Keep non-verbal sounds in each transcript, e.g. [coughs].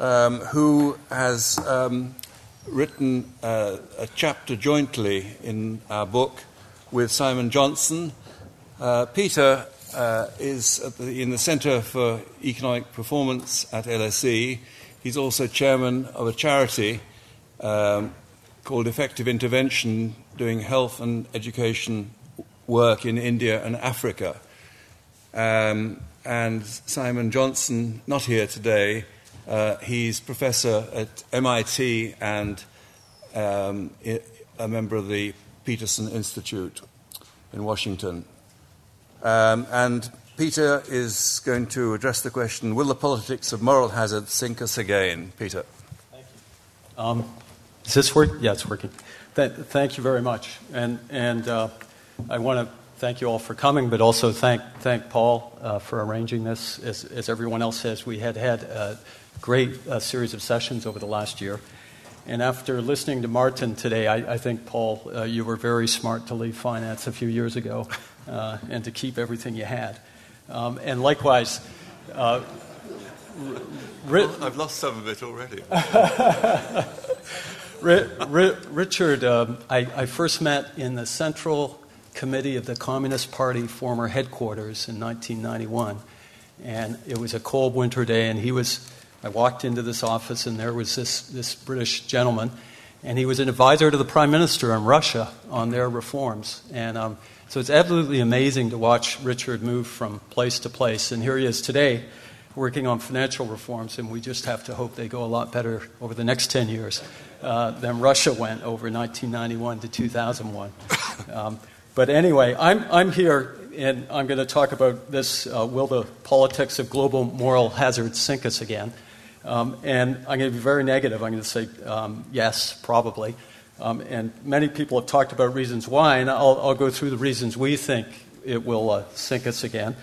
Um, who has um, written uh, a chapter jointly in our book with Simon Johnson. Uh, Peter uh, is the, in the Centre for Economic Performance at LSE. He's also chairman of a charity um, called Effective Intervention, doing health and education work in India and Africa. Um, and Simon Johnson, not here today, uh, he's professor at MIT and um, a member of the Peterson Institute in Washington. Um, and Peter is going to address the question Will the politics of moral hazard sink us again? Peter. Thank you. Um, is this work? Yeah, it's working. Th- thank you very much. And, and uh, I want to thank you all for coming, but also thank, thank Paul uh, for arranging this. As, as everyone else says, we had had a great uh, series of sessions over the last year. And after listening to Martin today, I, I think, Paul, uh, you were very smart to leave finance a few years ago uh, and to keep everything you had. Um, and likewise, uh, I've lost some of it already. [laughs] Richard, um, I, I, first met in the Central Committee of the Communist Party former headquarters in 1991. And it was a cold winter day, and he was. I walked into this office, and there was this, this British gentleman, and he was an advisor to the Prime Minister in Russia on their reforms. And um, so it's absolutely amazing to watch Richard move from place to place. And here he is today working on financial reforms, and we just have to hope they go a lot better over the next 10 years uh, than Russia went over 1991 to 2001. [coughs] Um, but anyway, I'm, I'm here, and I'm going to talk about this uh, will the politics of global moral hazard sink us again? Um, and I'm going to be very negative. I'm going to say um, yes, probably. Um, and many people have talked about reasons why, and I'll, I'll go through the reasons we think it will uh, sink us again.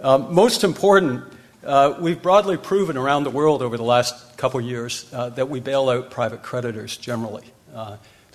Um, most important, uh, we've broadly proven around the world over the last couple years uh, that we bail out private creditors generally.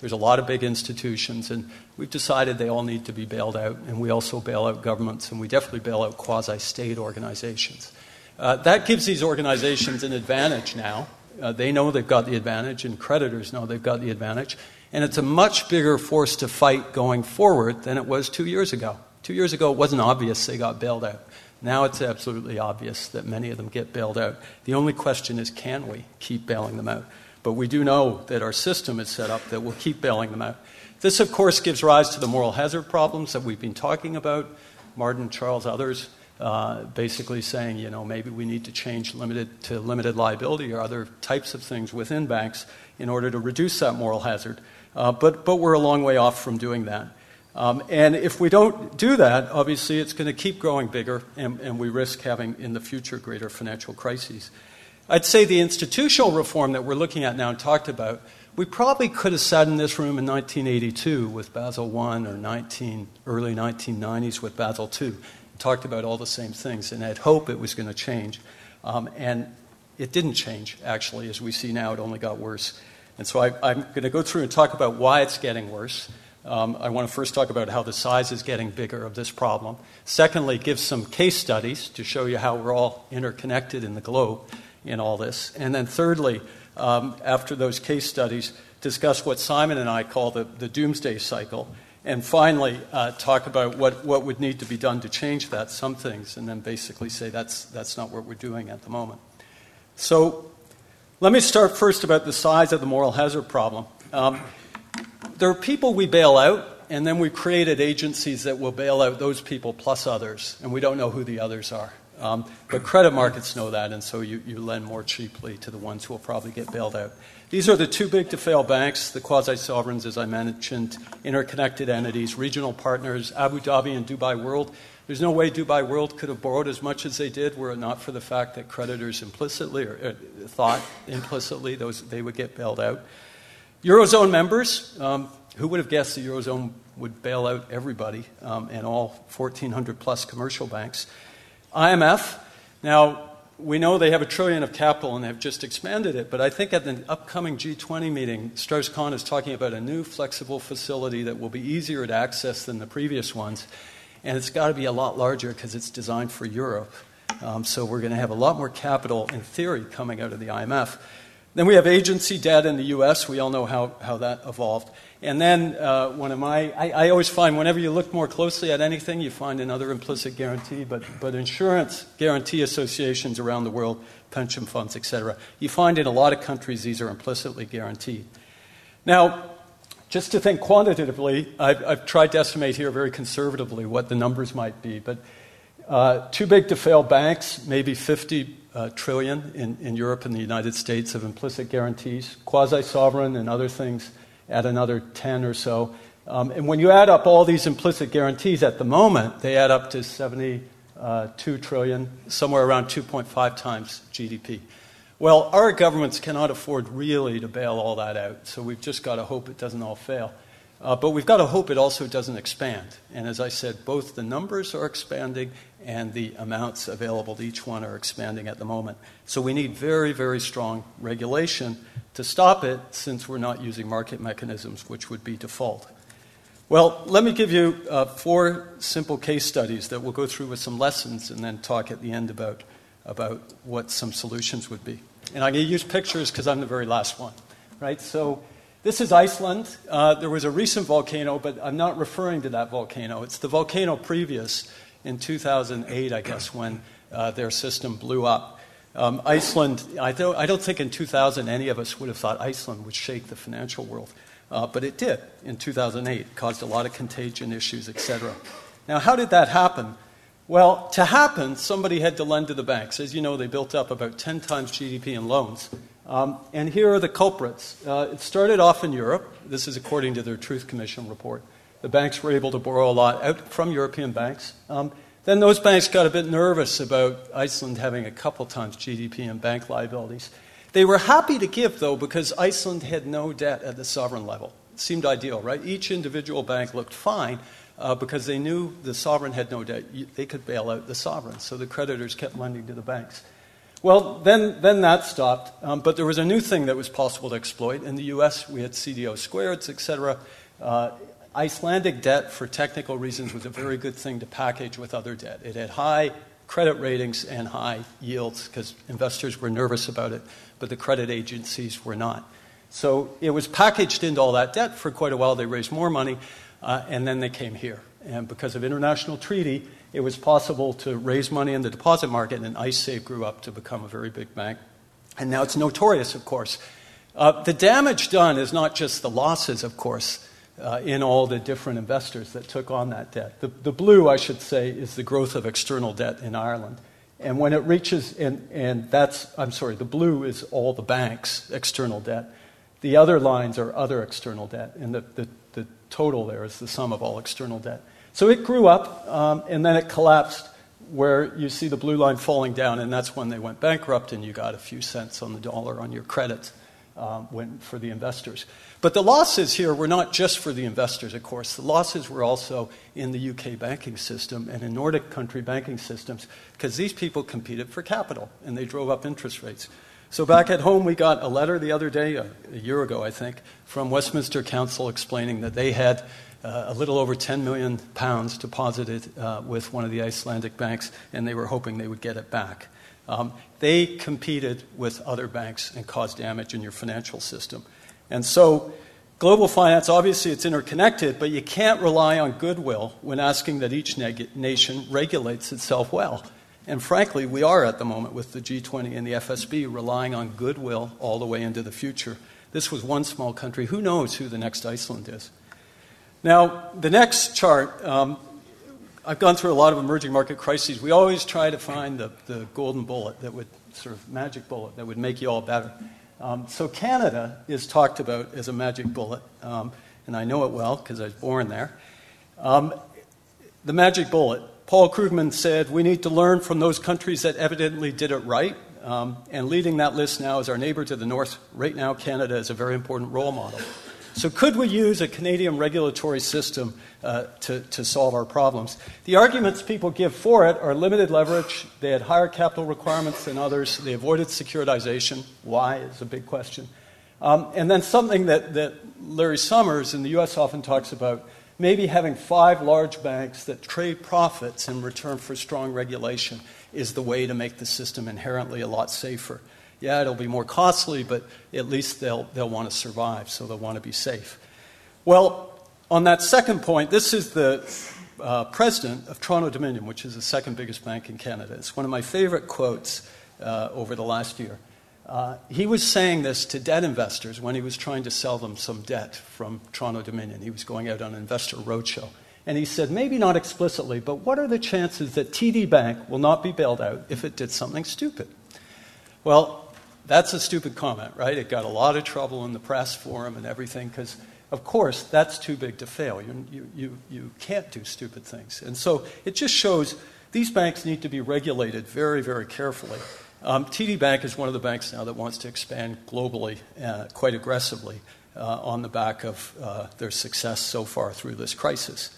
There's a lot of big institutions, and we've decided they all need to be bailed out, and we also bail out governments, and we definitely bail out quasi state organizations. Uh, that gives these organizations an advantage now uh, they know they've got the advantage, and creditors know they've got the advantage. And it's a much bigger force to fight going forward than it was two years ago. Two years ago, it wasn't obvious they got bailed out. Now it's absolutely obvious that many of them get bailed out. The only question is can we keep bailing them out? But we do know that our system is set up that we'll keep bailing them out. This, of course, gives rise to the moral hazard problems that we've been talking about. Martin, Charles, others uh, basically saying, you know, maybe we need to change limited to limited liability or other types of things within banks in order to reduce that moral hazard. Uh, but, but we're a long way off from doing that. Um, and if we don't do that, obviously it's going to keep growing bigger, and, and we risk having in the future greater financial crises. I'd say the institutional reform that we're looking at now and talked about, we probably could have sat in this room in 1982 with Basel I or 19, early 1990s with Basel II talked about all the same things and had hope it was going to change. Um, and it didn't change, actually. As we see now, it only got worse. And so I, am going to go through and talk about why it's getting worse. Um, I want to first talk about how the size is getting bigger of this problem. Secondly, give some case studies to show you how we're all interconnected in the globe in all this. And then thirdly, um, after those case studies, discuss what Simon and I call the, the doomsday cycle and finally, uh, talk about what, what would need to be done to change that, some things, and then basically say that's, that's not what we're doing at the moment. So, let me start first about the size of the moral hazard problem. Um, there are people we bail out, and then we've created agencies that will bail out those people plus others, and we don't know who the others are. Um, but credit markets know that, and so you, you lend more cheaply to the ones who will probably get bailed out. These are the too big to fail banks, the quasi sovereigns, as I mentioned, interconnected entities, regional partners, Abu Dhabi and Dubai World. There's no way Dubai World could have borrowed as much as they did were it not for the fact that creditors implicitly or, uh, thought implicitly those, they would get bailed out. Eurozone members, um, who would have guessed the Eurozone would bail out everybody um, and all 1,400 plus commercial banks? IMF, now we know they have a trillion of capital and they've just expanded it, but I think at the upcoming G20 meeting, Strauss Kahn is talking about a new flexible facility that will be easier to access than the previous ones, and it's got to be a lot larger because it's designed for Europe. Um, so we're going to have a lot more capital, in theory, coming out of the IMF. Then we have agency debt in the US. We all know how, how that evolved. And then uh, one of my, I, I, always find whenever you look more closely at anything, you find another implicit guarantee. But, but insurance guarantee associations around the world, pension funds, etc., you find in a lot of countries these are implicitly guaranteed. Now, just to think quantitatively, I've, I've tried to estimate here very conservatively what the numbers might be. But uh, too big to fail banks, maybe 50 uh, trillion in, in Europe and the United States of implicit guarantees, quasi sovereign and other things at another 10 or so. Um, and when you add up all these implicit guarantees at the moment, they add up to 72 uh, somewhere around 2.5 times GDP. Well, our governments cannot afford really to bail all that out, so we've just got to hope it doesn't all fail. Uh, but we've got to hope it also doesn't expand. And as I said, both the numbers are expanding and the amounts available to each one are expanding at the moment. So we need very, very strong regulation to stop it since we're not using market mechanisms, which would be default. Well, let me give you uh, four simple case studies that we'll go through with some lessons and then talk at the end about, about what some solutions would be. And I'm going to use pictures because I'm the very last one. Right? So this is Iceland. Uh, there was a recent volcano, but I'm not referring to that volcano. It's the volcano previous in 2008, I guess, when uh, their system blew up. Um, Iceland, I don't, I don't, think in 2000 any of us would have thought Iceland would shake the financial world, uh, but it did in 2008. It caused a lot of contagion issues, etc. Now, how did that happen? Well, to happen, somebody had to lend to the banks. As you know, they built up about 10 times GDP in loans. Um, and here are the culprits. Uh, it started off in Europe. This is according to their Truth Commission report. The banks were able to borrow a lot out from European banks. Um, then those banks got a bit nervous about Iceland having a couple times GDP in bank liabilities. They were happy to give, though, because Iceland had no debt at the sovereign level. It seemed ideal, right? Each individual bank looked fine uh, because they knew the sovereign had no debt. They could bail out the sovereign, so the creditors kept lending to the banks. Well, then, then that stopped, um, but there was a new thing that was possible to exploit. In the US, we had CDO squareds, et cetera. Uh, Icelandic debt, for technical reasons, was a very good thing to package with other debt. It had high credit ratings and high yields because investors were nervous about it, but the credit agencies were not. So it was packaged into all that debt for quite a while. They raised more money, uh, and then they came here. And because of international treaty, it was possible to raise money in the deposit market, and IceSave grew up to become a very big bank. And now it's notorious, of course. Uh, the damage done is not just the losses, of course uh, in all the different investors that took on that debt. The, the blue, I should say, is the growth of external debt in Ireland. And when it reaches, and, and that's, I'm sorry, the blue is all the banks' external debt. The other lines are other external debt, and the, the, the total there is the sum of all external debt. So it grew up, um, and then it collapsed where you see the blue line falling down, and that's when they went bankrupt, and you got a few cents on the dollar on your credit um, when, for the investors. But the losses here were not just for the investors, of course. The losses were also in the UK banking system and in Nordic country banking systems because these people competed for capital and they drove up interest rates. So back at home, we got a letter the other day, a, a year ago, I think, from Westminster Council explaining that they had uh, a little over 10 million pounds deposited uh, with one of the Icelandic banks, and they were hoping they would get it back. Um, they competed with other banks and caused damage in your financial system. And so, global finance, obviously, it's interconnected, but you can't rely on goodwill when asking that each neg- nation regulates itself well. And frankly, we are at the moment with the G20 and the FSB relying on goodwill all the way into the future. This was one small country. Who knows who the next Iceland is? Now, the next chart, um, I've gone through a lot of emerging market crises. We always try to find the, the golden bullet that would, sort of magic bullet, that would make you all better. Um, so Canada is talked about as a magic bullet, um, and I know it well because I was born there. Um, the magic bullet. Paul Krugman said we need to learn from those countries that evidently did it right. Um, and leading that list now is our neighbor to the north. Right now, Canada is a very important role model. So, could we use a Canadian regulatory system uh, to, to solve our problems? The arguments people give for it are limited leverage, they had higher capital requirements than others, they avoided securitization. Why is a big question. Um, and then something that, that Larry Summers in the US often talks about maybe having five large banks that trade profits in return for strong regulation. is the way to make the system inherently a lot safer. Yeah, it'll be more costly, but at least they'll, they'll want to survive, so they'll want to be safe. Well, on that second point, this is the uh, president of Toronto Dominion, which is the second biggest bank in Canada. It's one of my favorite quotes uh, over the last year. Uh, he was saying this to debt investors when he was trying to sell them some debt from Toronto Dominion. He was going out on an investor roadshow. And he said, maybe not explicitly, but what are the chances that TD Bank will not be bailed out if it did something stupid? Well, that's a stupid comment, right? It got a lot of trouble in the press for him and everything because, of course, that's too big to fail. You, you, you, you can't do stupid things. And so it just shows these banks need to be regulated very, very carefully. Um, TD Bank is one of the banks now that wants to expand globally uh, quite aggressively uh, on the back of uh, their success so far through this crisis.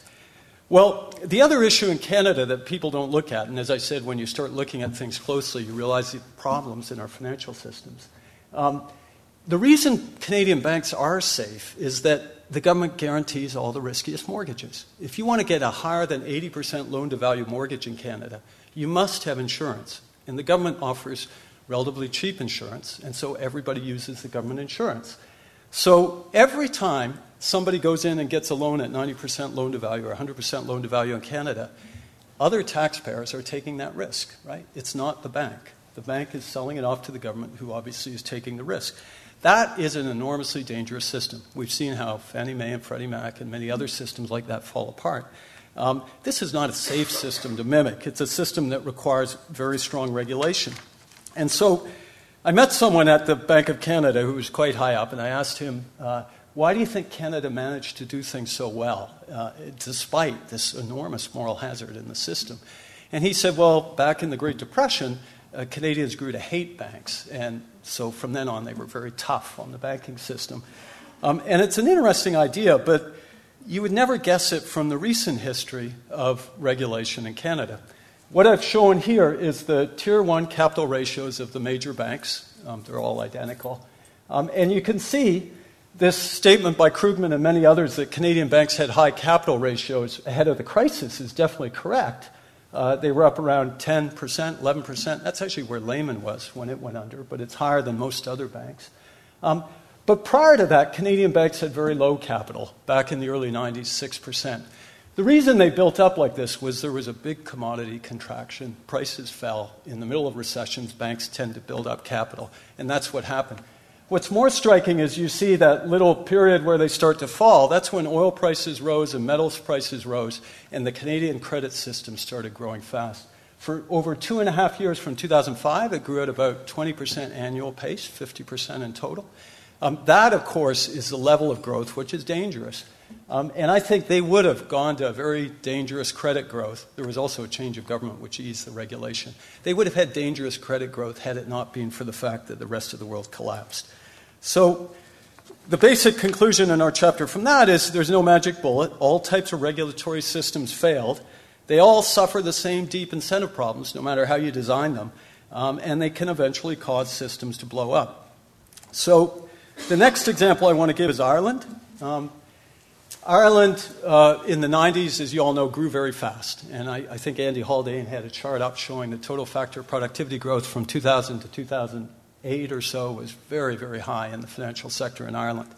Well, the other issue in Canada that people don't look at, and as I said, when you start looking at things closely, you realize the problems in our financial systems. Um, the reason Canadian banks are safe is that the government guarantees all the riskiest mortgages. If you want to get a higher than 80% loan to value mortgage in Canada, you must have insurance. And the government offers relatively cheap insurance, and so everybody uses the government insurance. So every time somebody goes in and gets a loan at 90% loan to value or 100% loan to value in Canada, other taxpayers are taking that risk, right? It's not the bank. The bank is selling it off to the government, who obviously is taking the risk. That is an enormously dangerous system. We've seen how Fannie Mae and Freddie Mac and many other systems like that fall apart. Um, this is not a safe system to mimic. It's a system that requires very strong regulation. And so I met someone at the Bank of Canada who was quite high up, and I asked him, uh, why do you think Canada managed to do things so well, uh, despite this enormous moral hazard in the system? And he said, well, back in the Great Depression, uh, Canadians grew to hate banks. And so from then on, they were very tough on the banking system. Um, and it's an interesting idea, but you would never guess it from the recent history of regulation in Canada. What I've shown here is the tier one capital ratios of the major banks. Um, they're all identical. Um, and you can see this statement by Krugman and many others that Canadian banks had high capital ratios ahead of the crisis is definitely correct. Uh, they were up around 10%, 11%. That's actually where Lehman was when it went under, but it's higher than most other banks. Um, but prior to that, Canadian banks had very low capital, back in the early 90s, 6%. The reason they built up like this was there was a big commodity contraction. Prices fell. In the middle of recessions, banks tend to build up capital, and that's what happened. What's more striking is you see that little period where they start to fall. That's when oil prices rose and metals prices rose, and the Canadian credit system started growing fast. For over two and a half years from 2005, it grew at about 20% annual pace, 50% in total. Um, that, of course, is the level of growth which is dangerous. Um, and I think they would have gone to a very dangerous credit growth. There was also a change of government which eased the regulation. They would have had dangerous credit growth had it not been for the fact that the rest of the world collapsed. So, the basic conclusion in our chapter from that is there's no magic bullet. All types of regulatory systems failed. They all suffer the same deep incentive problems, no matter how you design them, um, and they can eventually cause systems to blow up. So, the next example I want to give is Ireland. Um, Ireland uh, in the 90s, as you all know, grew very fast. And I, I, think Andy Haldane had a chart up showing the total factor productivity growth from 2000 to 2008 or so was very, very high in the financial sector in Ireland.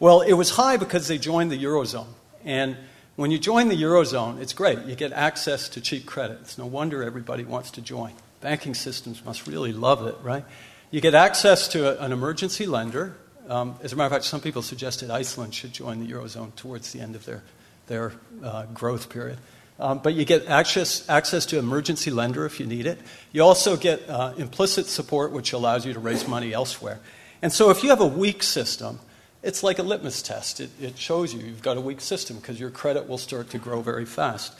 Well, it was high because they joined the Eurozone. And when you join the Eurozone, it's great. You get access to cheap credit. It's no wonder everybody wants to join. Banking systems must really love it, right? You get access to a, an emergency lender um, as a matter of fact, some people suggested Iceland should join the Eurozone towards the end of their, their uh, growth period. Um, but you get access, access to emergency lender if you need it. You also get uh, implicit support, which allows you to raise money elsewhere. And so if you have a weak system, it's like a litmus test. It, it shows you you've got a weak system because your credit will start to grow very fast.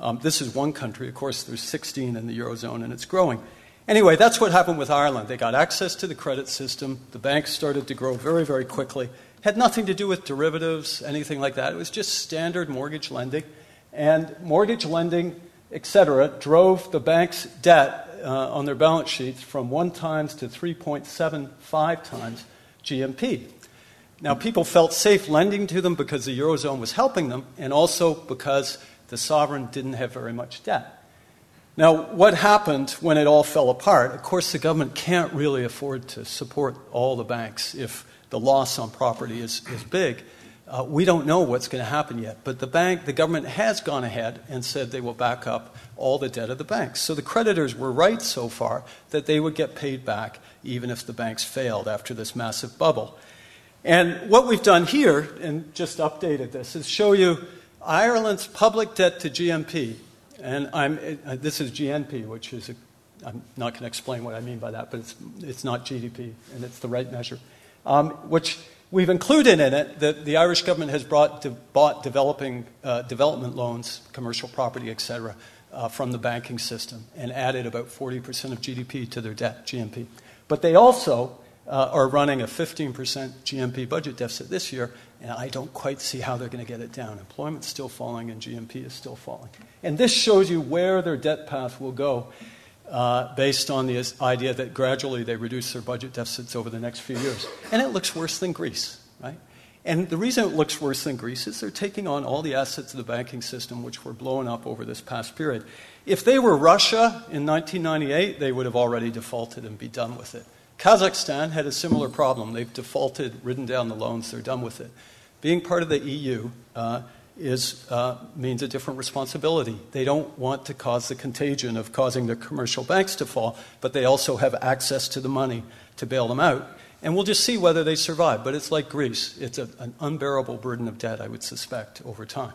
Um, this is one country. Of course, there's 16 in the Eurozone, and it's growing. Anyway, that's what happened with Ireland. They got access to the credit system. The banks started to grow very, very quickly. Had nothing to do with derivatives, anything like that. It was just standard mortgage lending. And mortgage lending, et cetera, drove the bank's debt uh, on their balance sheets from one times to 3.75 times GNP. Now, people felt safe lending to them because the Eurozone was helping them, and also because the sovereign didn't have very much debt. Now, what happened when it all fell apart? Of course, the government can't really afford to support all the banks if the loss on property is, is big. Uh, we don't know what's going to happen yet, but the bank, the government has gone ahead and said they will back up all the debt of the banks. So the creditors were right so far that they would get paid back even if the banks failed after this massive bubble. And what we've done here, and just updated this, is show you Ireland's public debt to GNP and I'm, uh, this is GNP, which is, a, I'm not going to explain what I mean by that, but it's, it's not GDP, and it's the right measure. Um, which we've included in it that the Irish government has brought, de- bought developing, uh, development loans, commercial property, et cetera, uh, from the banking system and added about 40% of GDP to their debt, GNP. But they also uh, are running a 15% GNP budget deficit this year, and I don't quite see how they're going to get it down. Employment's still falling, and GNP is still falling. And this shows you where their debt path will go uh, based on the idea that gradually they reduce their budget deficits over the next few years. And it looks worse than Greece, right? And the reason it looks worse than Greece is they're taking on all the assets of the banking system, which were blown up over this past period. If they were Russia in 1998, they would have already defaulted and be done with it. Kazakhstan had a similar problem. They've defaulted, ridden down the loans, they're done with it. Being part of the EU uh, is, uh, means a different responsibility. They don't want to cause the contagion of causing the commercial banks to fall, but they also have access to the money to bail them out. And we'll just see whether they survive. But it's like Greece, it's a, an unbearable burden of debt, I would suspect, over time.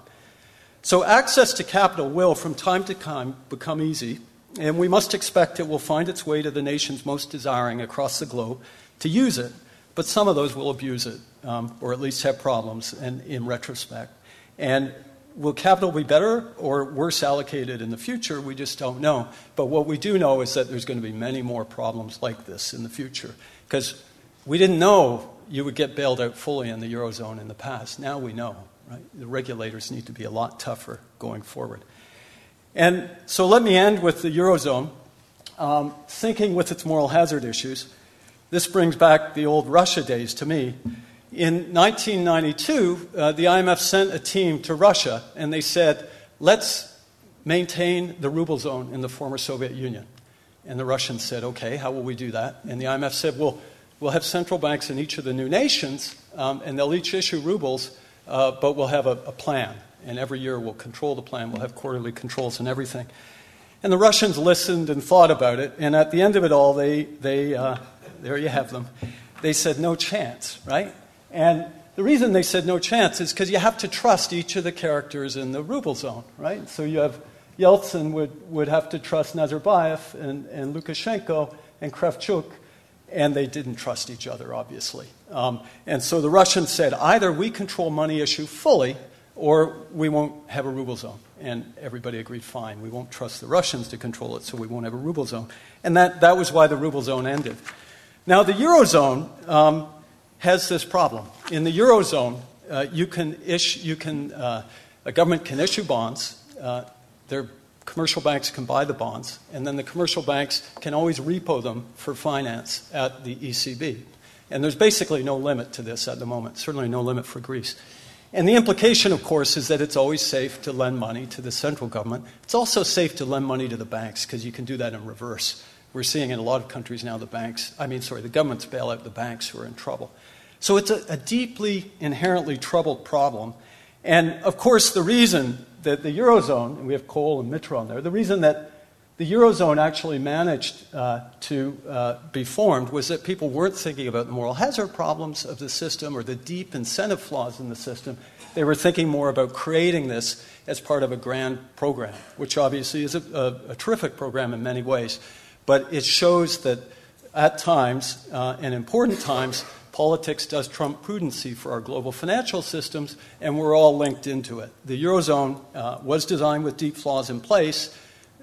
So, access to capital will, from time to time, become easy, and we must expect it will find its way to the nations most desiring across the globe to use it, but some of those will abuse it, um, or at least have problems and, in retrospect. And will capital be better or worse allocated in the future? We just don't know. But what we do know is that there's going to be many more problems like this in the future. Because we didn't know you would get bailed out fully in the Eurozone in the past. Now we know, right? The regulators need to be a lot tougher going forward. And so let me end with the Eurozone, um, syncing with its moral hazard issues. This brings back the old Russia days to me. In 1992, uh, the IMF sent a team to Russia and they said, let's maintain the ruble zone in the former Soviet Union. And the Russians said, okay, how will we do that? And the IMF said, well, we'll have central banks in each of the new nations um, and they'll each issue rubles, uh, but we'll have a, a plan. And every year we'll control the plan, we'll have quarterly controls and everything. And the Russians listened and thought about it, and at the end of it all, they, they uh, there you have them, they said, no chance, right? And the reason they said no chance is because you have to trust each of the characters in the ruble zone, right? So you have Yeltsin would, would have to trust Nazarbayev and, and Lukashenko and Kravchuk, and they didn't trust each other, obviously. Um, and so the Russians said either we control money issue fully, or we won't have a ruble zone. And everybody agreed, fine, we won't trust the Russians to control it, so we won't have a ruble zone. And that, that was why the ruble zone ended. Now, the Eurozone um, has this problem. In the Eurozone, uh, you can issue, you can, uh, a government can issue bonds. Uh, their commercial banks can buy the bonds, and then the commercial banks can always repo them for finance at the ECB. And there's basically no limit to this at the moment, certainly no limit for Greece. And the implication, of course, is that it's always safe to lend money to the central government. It's also safe to lend money to the banks because you can do that in reverse. We're seeing in a lot of countries now the banks, I mean, sorry, the governments bail out the banks who are in trouble. So it's a, a deeply, inherently troubled problem. And of course, the reason that the Eurozone, and we have Kohl and Mitterrand on there, the reason that the Eurozone actually managed uh, to uh, be formed was that people weren't thinking about the moral hazard problems of the system or the deep incentive flaws in the system. They were thinking more about creating this as part of a grand program, which obviously is a, a, a terrific program in many ways. But it shows that at times, uh, and important times, politics does trump prudency for our global financial systems, and we're all linked into it. The Eurozone uh, was designed with deep flaws in place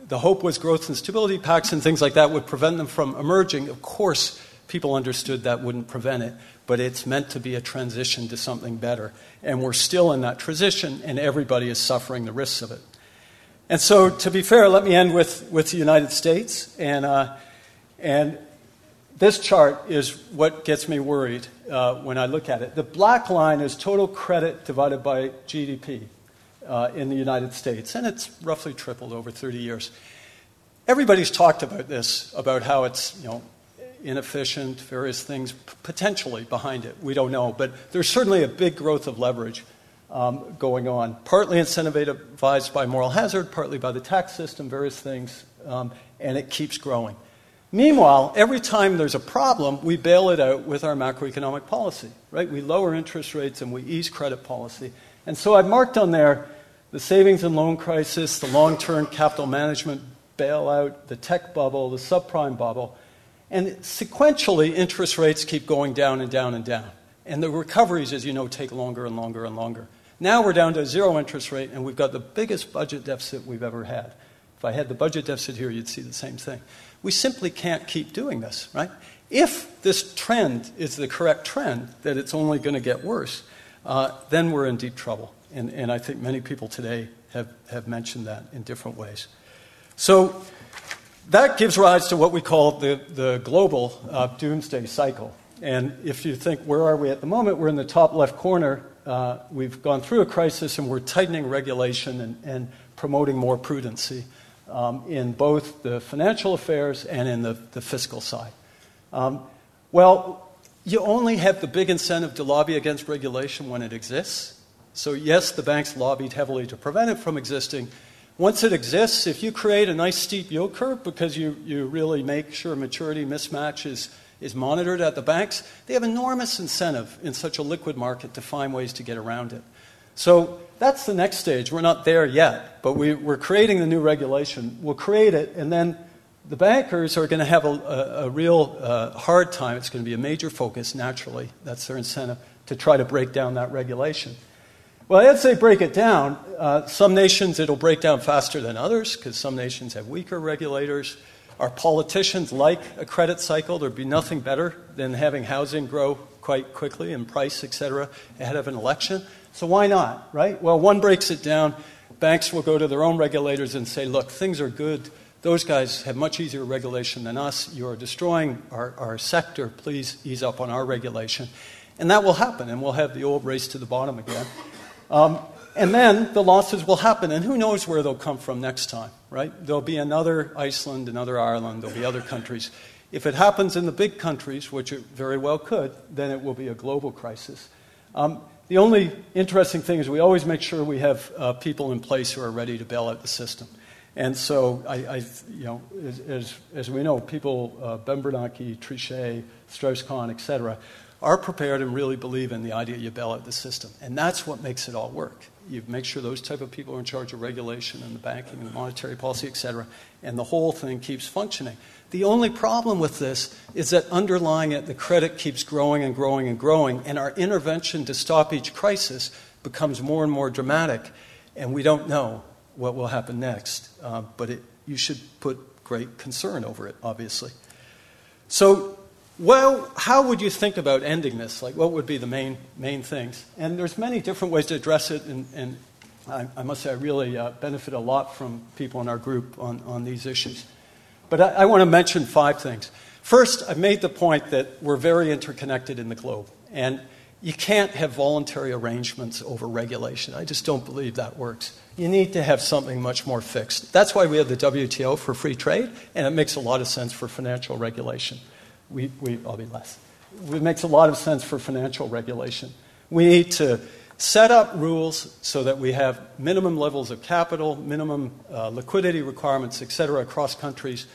the hope was growth and stability pacts and things like that would prevent them from emerging. Of course, people understood that wouldn't prevent it, but it's meant to be a transition to something better. And we're still in that transition, and everybody is suffering the risks of it. And so, to be fair, let me end with, with the United States. And, uh, and this chart is what gets me worried uh, when I look at it. The black line is total credit divided by GDP uh, in the United States, and it's roughly tripled over 30 years. everybody's talked about this, about how it's you know, inefficient, various things potentially behind it. We don't know. But there's certainly a big growth of leverage um, going on, partly incentivized by moral hazard, partly by the tax system, various things, um, and it keeps growing. Meanwhile, every time there's a problem, we bail it out with our macroeconomic policy, right? We lower interest rates and we ease credit policy. And so I've marked on there the savings and loan crisis, the long term capital management bailout, the tech bubble, the subprime bubble. And sequentially, interest rates keep going down and down and down. And the recoveries, as you know, take longer and longer and longer. Now we're down to zero interest rate, and we've got the biggest budget deficit we've ever had. If I had the budget deficit here, you'd see the same thing. We simply can't keep doing this, right? If this trend is the correct trend, that it's only going to get worse, uh, then we're in deep trouble. And, and I think many people today have, have mentioned that in different ways. So that gives rise to what we call the, the global uh, doomsday cycle. And if you think, where are we at the moment? We're in the top left corner. Uh, we've gone through a crisis and we're tightening regulation and, and promoting more prudency um, in both the financial affairs and in the, the fiscal side. Um, well, you only have the big incentive to lobby against regulation when it exists. So, yes, the banks lobbied heavily to prevent it from existing. Once it exists, if you create a nice steep yield curve because you, you really make sure maturity mismatch is, is monitored at the banks, they have enormous incentive in such a liquid market to find ways to get around it. So that's the next stage. We're not there yet, but we, are creating the new regulation. We'll create it, and then the bankers are going to have a, a, a real uh, hard time. It's going to be a major focus, naturally. That's their incentive to try to break down that regulation. Well, I'd say break it down. Uh, some nations it'll break down faster than others because some nations have weaker regulators. Our politicians like a credit cycle. There'd be nothing better than having housing grow quite quickly in price, et cetera, ahead of an election. So why not, right? Well, one breaks it down. Banks will go to their own regulators and say, look, things are good. Those guys have much easier regulation than us. You're destroying our, our sector. Please ease up on our regulation. And that will happen, and we'll have the old race to the bottom again. Um, and then the losses will happen, and who knows where they'll come from next time, right? There'll be another Iceland, another Ireland, there'll be other countries. If it happens in the big countries, which it very well could, then it will be a global crisis. Um, the only interesting thing is we always make sure we have uh, people in place who are ready to bail out the system. And so, I, I you know, as, as, as, we know, people, uh, Ben Bernanke, Trichet, Strauss-Kahn, et cetera, are prepared and really believe in the idea you bail out the system. And that's what makes it all work. You make sure those type of people are in charge of regulation and the banking and the monetary policy, et cetera, and the whole thing keeps functioning. The only problem with this is that underlying it, the credit keeps growing and growing and growing, and our intervention to stop each crisis becomes more and more dramatic, and we don't know what will happen next. Uh, but it, you should put great concern over it, obviously. So, well, how would you think about ending this? Like, what would be the main, main things? And there's many different ways to address it, and, and I, I, must say I really uh, benefit a lot from people in our group on, on these issues. But I, I want to mention five things. First, I've made the point that we're very interconnected in the globe. And you can't have voluntary arrangements over regulation. I just don't believe that works. You need to have something much more fixed. That's why we have the WTO for free trade, and it makes a lot of sense for financial regulation. We, we, I'll be less. It makes a lot of sense for financial regulation. We need to set up rules so that we have minimum levels of capital, minimum uh, liquidity requirements, et cetera, across countries.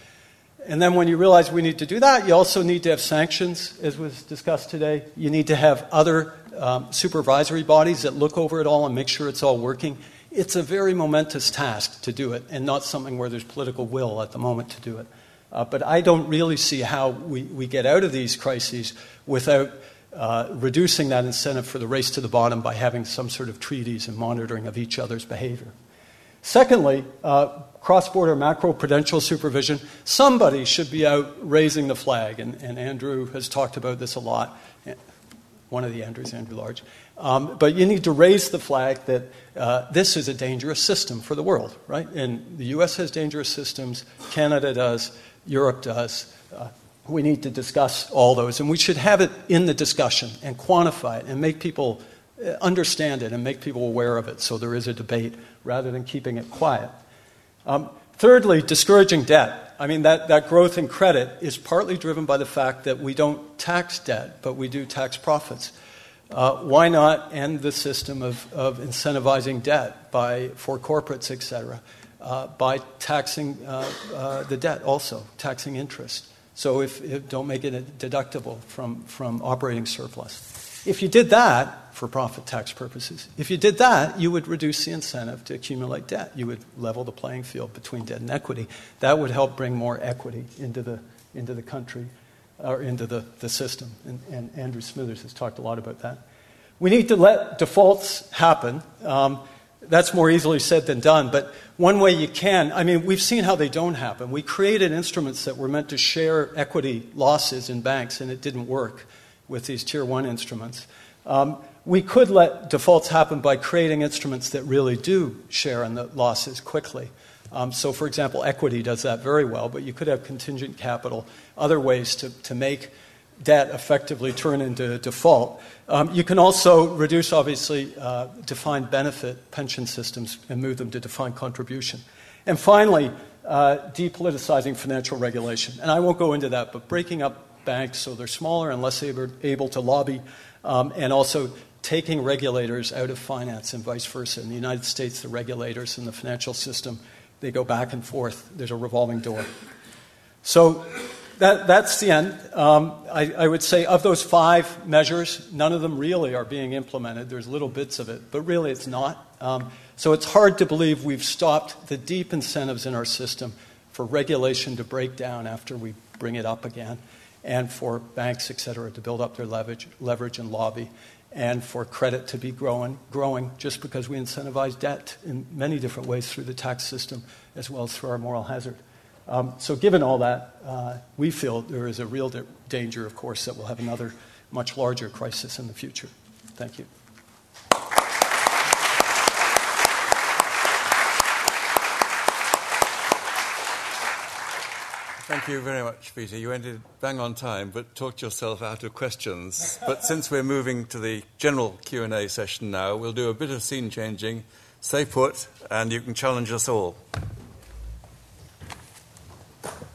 And then when you realize we need to do that, you also need to have sanctions, as was discussed today. You need to have other um, supervisory bodies that look over it all and make sure it's all working. It's a very momentous task to do it, and not something where there's political will at the moment to do it. Uh, but I don't really see how we, we get out of these crises without uh, reducing that incentive for the race to the bottom by having some sort of treaties and monitoring of each other's behavior. Secondly, uh, cross border macro prudential supervision. Somebody should be out raising the flag, and, and, Andrew has talked about this a lot. One of the Andrews, Andrew Large. Um, but you need to raise the flag that uh, this is a dangerous system for the world, right? And the US has dangerous systems, Canada does, Europe does. Uh, we need to discuss all those, and we should have it in the discussion and quantify it and make people uh, understand it and make people aware of it so there is a debate rather than keeping it quiet. Um, thirdly, discouraging debt. I mean, that, that growth in credit is partly driven by the fact that we don't tax debt, but we do tax profits. Uh, why not end the system of, of incentivizing debt by, for corporates, et cetera, uh, by taxing uh, uh, the debt also, taxing interest? So if, if, don't make it deductible from, from operating surplus. If you did that for profit tax purposes, if you did that, you would reduce the incentive to accumulate debt. You would level the playing field between debt and equity. That would help bring more equity into the, into the country or into the, the system. And, and Andrew Smithers has talked a lot about that. We need to let defaults happen. Um, that's more easily said than done, but one way you can, I mean, we've seen how they don't happen. We created instruments that were meant to share equity losses in banks, and it didn't work with these tier one instruments. Um, we could let defaults happen by creating instruments that really do share in the losses quickly. Um, so, for example, equity does that very well, but you could have contingent capital, other ways to, to make debt effectively turn into default. Um, you can also reduce, obviously, uh, defined benefit pension systems and move them to defined contribution. And finally, uh, depoliticizing financial regulation. And I won't go into that, but breaking up banks so they're smaller and less able, able to lobby, um, and also taking regulators out of finance and vice versa. In the United States, the regulators in the financial system they go back and forth. There's a revolving door. So that, that's the end. Um, I, I, would say of those five measures, none of them really are being implemented. There's little bits of it, but really it's not. Um, so it's hard to believe we've stopped the deep incentives in our system for regulation to break down after we bring it up again, and for banks, et cetera, to build up their leverage, leverage and lobby and for credit to be growing, growing just because we incentivize debt in many different ways through the tax system as well as through our moral hazard. Um, so, given all that, uh, we feel there is a real da- danger, of course, that we'll have another much larger crisis in the future. Thank you. Thank you very much, Peter. You ended bang on time, but talked yourself out of questions. [laughs] But since we're moving to the general Q&A session now, we'll do a bit of scene changing. Stay put, and you can challenge us all.